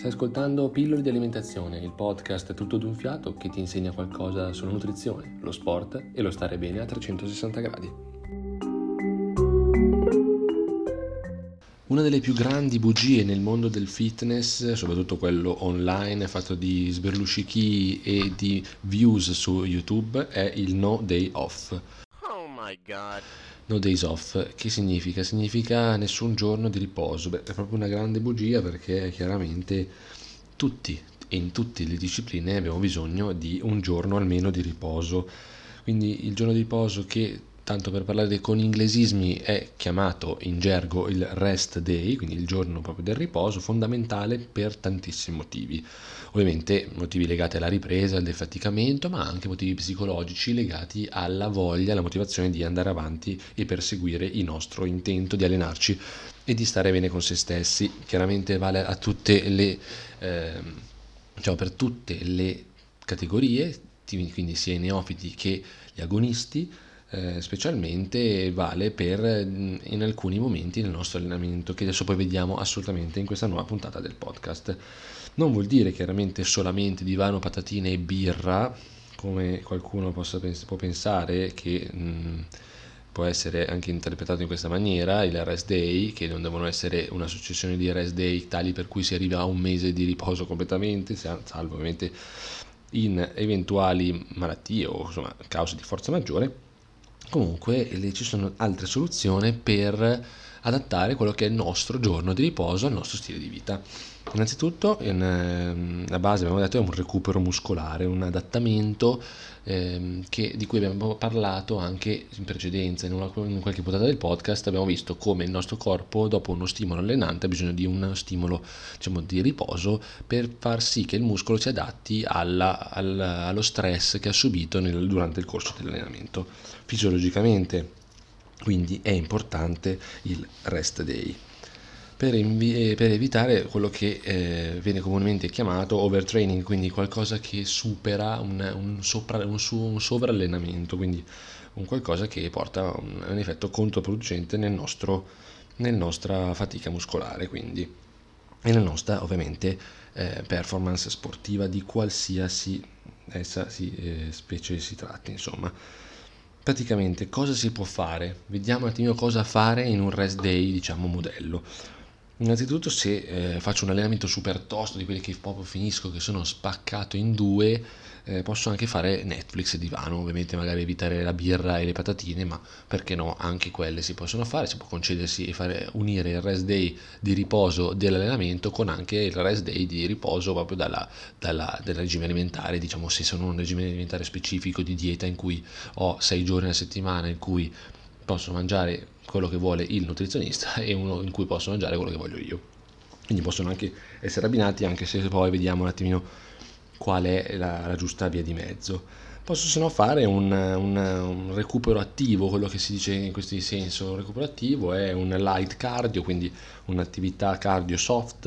Stai ascoltando Pillole di alimentazione, il podcast tutto d'un fiato che ti insegna qualcosa sulla nutrizione, lo sport e lo stare bene a 360 gradi. Una delle più grandi bugie nel mondo del fitness, soprattutto quello online, fatto di sberluscichi e di views su YouTube, è il no day off. Oh my god. No days off, che significa? Significa nessun giorno di riposo. Beh, è proprio una grande bugia perché chiaramente tutti e in tutte le discipline abbiamo bisogno di un giorno almeno di riposo. Quindi il giorno di riposo che tanto per parlare con inglesismi è chiamato in gergo il rest day, quindi il giorno proprio del riposo, fondamentale per tantissimi motivi. Ovviamente motivi legati alla ripresa, al defaticamento, ma anche motivi psicologici legati alla voglia, alla motivazione di andare avanti e perseguire il nostro intento di allenarci e di stare bene con se stessi. Chiaramente vale a tutte le, eh, diciamo per tutte le categorie, quindi sia i neofiti che gli agonisti eh, specialmente vale per mm, in alcuni momenti del nostro allenamento che adesso poi vediamo assolutamente in questa nuova puntata del podcast. Non vuol dire chiaramente solamente divano, patatine e birra, come qualcuno possa, può pensare che mh, mm, può essere anche interpretato in questa maniera, il rest day, che non devono essere una successione di rest day tali per cui si arriva a un mese di riposo completamente, salvo ovviamente in eventuali malattie o insomma cause di forza maggiore Comunque ci sono altre soluzioni per adattare quello che è il nostro giorno di riposo al nostro stile di vita. Innanzitutto, in, ehm, la base abbiamo detto è un recupero muscolare, un adattamento ehm, che, di cui abbiamo parlato anche in precedenza. In, una, in, qualche puntata del podcast abbiamo visto come il nostro corpo, dopo uno stimolo allenante, ha bisogno di uno stimolo diciamo, di riposo per far sì che il muscolo si adatti alla, alla, allo stress che ha subito nel, durante il corso dell'allenamento. Fisiologicamente, quindi è importante il rest day per, invi- per evitare quello che eh, viene comunemente chiamato overtraining, quindi qualcosa che supera un, un, sopra, un, su, un sovrallenamento, quindi un qualcosa che porta un, un effetto controproducente nel nostro, nella nostra fatica muscolare, quindi e nella nostra ovviamente eh, performance sportiva di qualsiasi essa si, eh, specie si tratti, insomma. Praticamente cosa si può fare? Vediamo un attimo cosa fare in un rest day, diciamo, modello. Innanzitutto se eh, faccio un allenamento super tosto di quelli che proprio finisco, che sono spaccato in due, eh, posso anche fare Netflix e divano, ovviamente magari evitare la birra e le patatine, ma perché no, anche quelle si possono fare, si può concedersi e fare unire il rest day di riposo dell'allenamento con anche il rest day di riposo proprio dalla, dalla, dal regime alimentare, diciamo se sono un regime alimentare specifico di dieta in cui ho sei giorni a settimana in cui posso mangiare quello che vuole il nutrizionista e uno in cui posso mangiare quello che voglio io. Quindi possono anche essere abbinati anche se poi vediamo un attimino qual è la, la giusta via di mezzo. Posso se no fare un, un, un, recupero attivo, quello che si dice in questo senso, un recupero attivo è un light cardio, quindi un'attività cardio soft,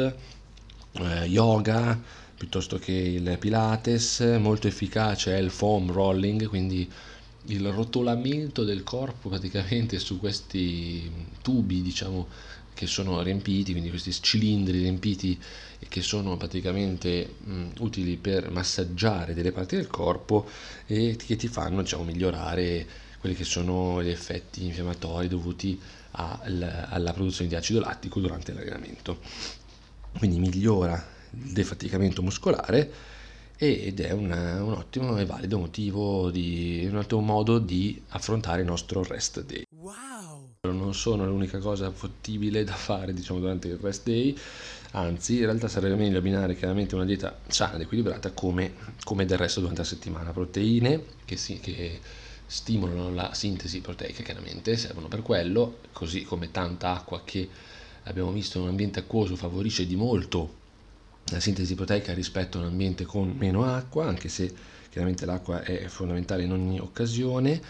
eh, yoga, piuttosto che il pilates, molto efficace è il foam rolling, quindi il rotolamento del corpo praticamente su questi tubi diciamo che sono riempiti quindi questi cilindri riempiti che sono praticamente mh, utili per massaggiare delle parti del corpo e che ti fanno diciamo migliorare quelli che sono gli effetti infiammatori dovuti al, alla produzione di acido lattico durante l'allenamento. Quindi migliora il defaticamento muscolare ed è una, un ottimo e valido motivo di un ottimo modo di affrontare il nostro rest day. Wow! Non sono l'unica cosa fattibile da fare diciamo durante il rest day, anzi in realtà sarebbe meglio abbinare chiaramente una dieta sana ed equilibrata come, come del resto durante la settimana, proteine che, si, che stimolano la sintesi proteica, chiaramente servono per quello, così come tanta acqua che abbiamo visto in un ambiente acquoso favorisce di molto la sintesi proteica rispetto a un ambiente con meno acqua, anche se chiaramente l'acqua è fondamentale in ogni occasione.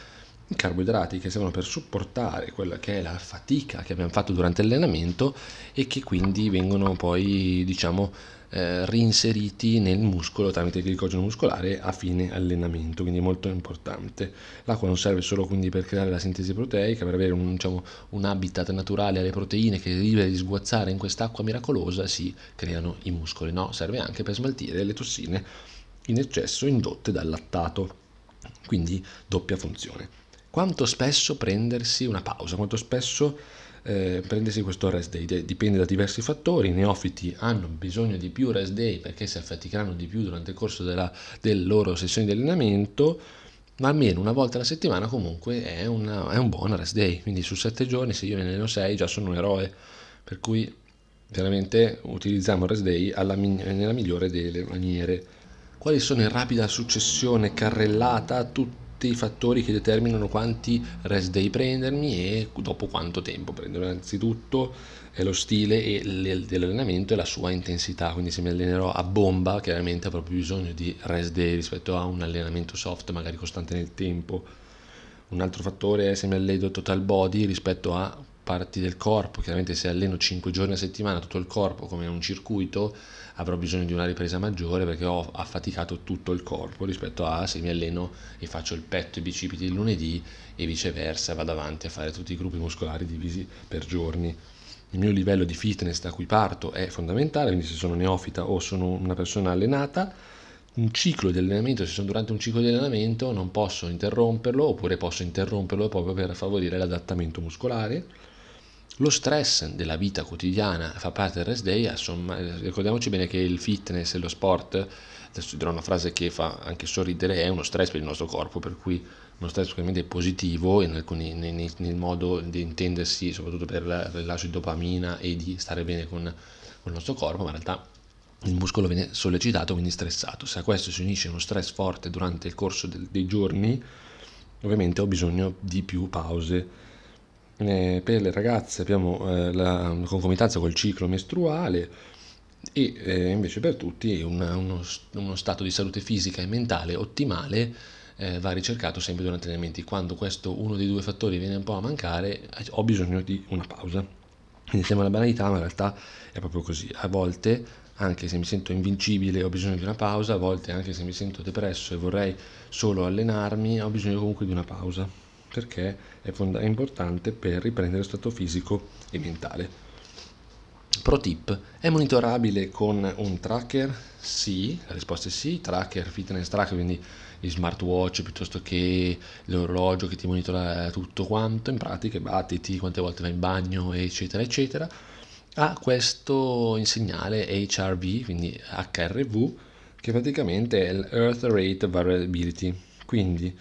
I carboidrati che servono per supportare quella che è la fatica che abbiamo fatto durante l'allenamento e che quindi vengono poi, diciamo, eh, reinseriti nel muscolo tramite il glicogeno muscolare a fine allenamento, quindi molto importante. L'acqua non serve solo quindi per creare la sintesi proteica, per avere un, diciamo, un habitat naturale alle proteine che libere di sguazzare in quest'acqua miracolosa si creano i muscoli, no, serve anche per smaltire le tossine in eccesso indotte dal lattato, quindi doppia funzione. Quanto spesso prendersi una pausa, quanto spesso eh, prendersi questo rest day. Dipende da diversi fattori, i neofiti hanno bisogno di più rest day perché si affaticheranno di più durante il corso della, delle loro sessioni di allenamento, ma almeno una volta alla settimana comunque è, una, è un buon rest day, quindi su sette giorni se io ne alleno sei già sono un eroe, per cui veramente utilizziamo il rest day alla, nella migliore delle maniere. Quali sono in rapida successione carrellata tutti tutti i fattori che determinano quanti rest day prendermi e dopo quanto tempo prenderlo. Innanzitutto è lo stile dell'allenamento e la sua intensità, quindi se mi allenerò a bomba chiaramente avrò più bisogno di rest day rispetto a un allenamento soft magari costante nel tempo. Un altro fattore è se mi alleno total body rispetto a parti del corpo, chiaramente se alleno 5 giorni a settimana tutto il corpo come un circuito avrò bisogno di una ripresa maggiore perché ho affaticato tutto il corpo rispetto a se mi alleno e faccio il petto e i bicipiti il lunedì e viceversa vado avanti a fare tutti i gruppi muscolari divisi per giorni. Il mio livello di fitness da cui parto è fondamentale, quindi se sono neofita o sono una persona allenata, un ciclo di allenamento, se sono durante un ciclo di allenamento non posso interromperlo oppure posso interromperlo proprio per favorire l'adattamento muscolare lo stress della vita quotidiana fa parte del rest day, insomma, ricordiamoci bene che il fitness e lo sport, adesso dirò una frase che fa anche sorridere, è uno stress per il nostro corpo, per cui uno stress sicuramente positivo alcuni, nel, nel, modo di intendersi, soprattutto per il rilascio di dopamina e di stare bene con, con il nostro corpo, ma in realtà il muscolo viene sollecitato, quindi stressato. Se a questo si unisce uno stress forte durante il corso del, dei giorni, ovviamente ho bisogno di più pause eh, per le ragazze abbiamo eh, la concomitanza col ciclo mestruale e eh, invece per tutti una, uno, uno, stato di salute fisica e mentale ottimale eh, va ricercato sempre durante gli allenamenti. Quando questo uno dei due fattori viene un po' a mancare ho bisogno di una pausa. Quindi sembra una banalità, ma in realtà è proprio così. A volte, anche se mi sento invincibile, ho bisogno di una pausa, a volte anche se mi sento depresso e vorrei solo allenarmi, ho bisogno comunque di una pausa perché è, fond- è importante per riprendere lo stato fisico e mentale. Pro tip, è monitorabile con un tracker? Sì, la risposta è sì, tracker, fitness tracker, quindi gli smartwatch piuttosto che l'orologio che ti monitora tutto quanto, in pratica battiti, quante volte vai in bagno, eccetera, eccetera, ha questo segnale HRV, quindi HRV, che praticamente è l'Earth Rate Variability, quindi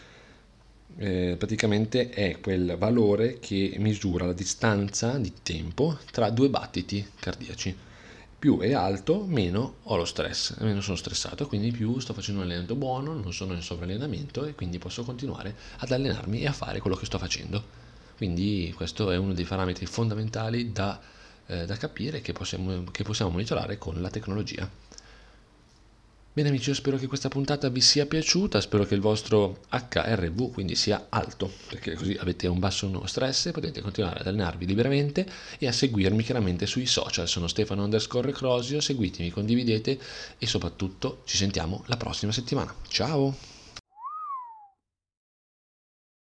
eh, praticamente è quel valore che misura la distanza di tempo tra due battiti cardiaci. Più è alto, meno ho lo stress, meno sono stressato, quindi più sto facendo un allenamento buono, non sono in sovrallenamento e quindi posso continuare ad allenarmi e a fare quello che sto facendo. Quindi questo è uno dei parametri fondamentali da, eh, da capire che possiamo, che possiamo monitorare con la tecnologia. Bene amici, io spero che questa puntata vi sia piaciuta, spero che il vostro HRV quindi sia alto, perché così avete un basso stress e potete continuare ad allenarvi liberamente e a seguirmi chiaramente sui social. Sono Stefano underscore Crosio, seguitemi, condividete e soprattutto ci sentiamo la prossima settimana. Ciao!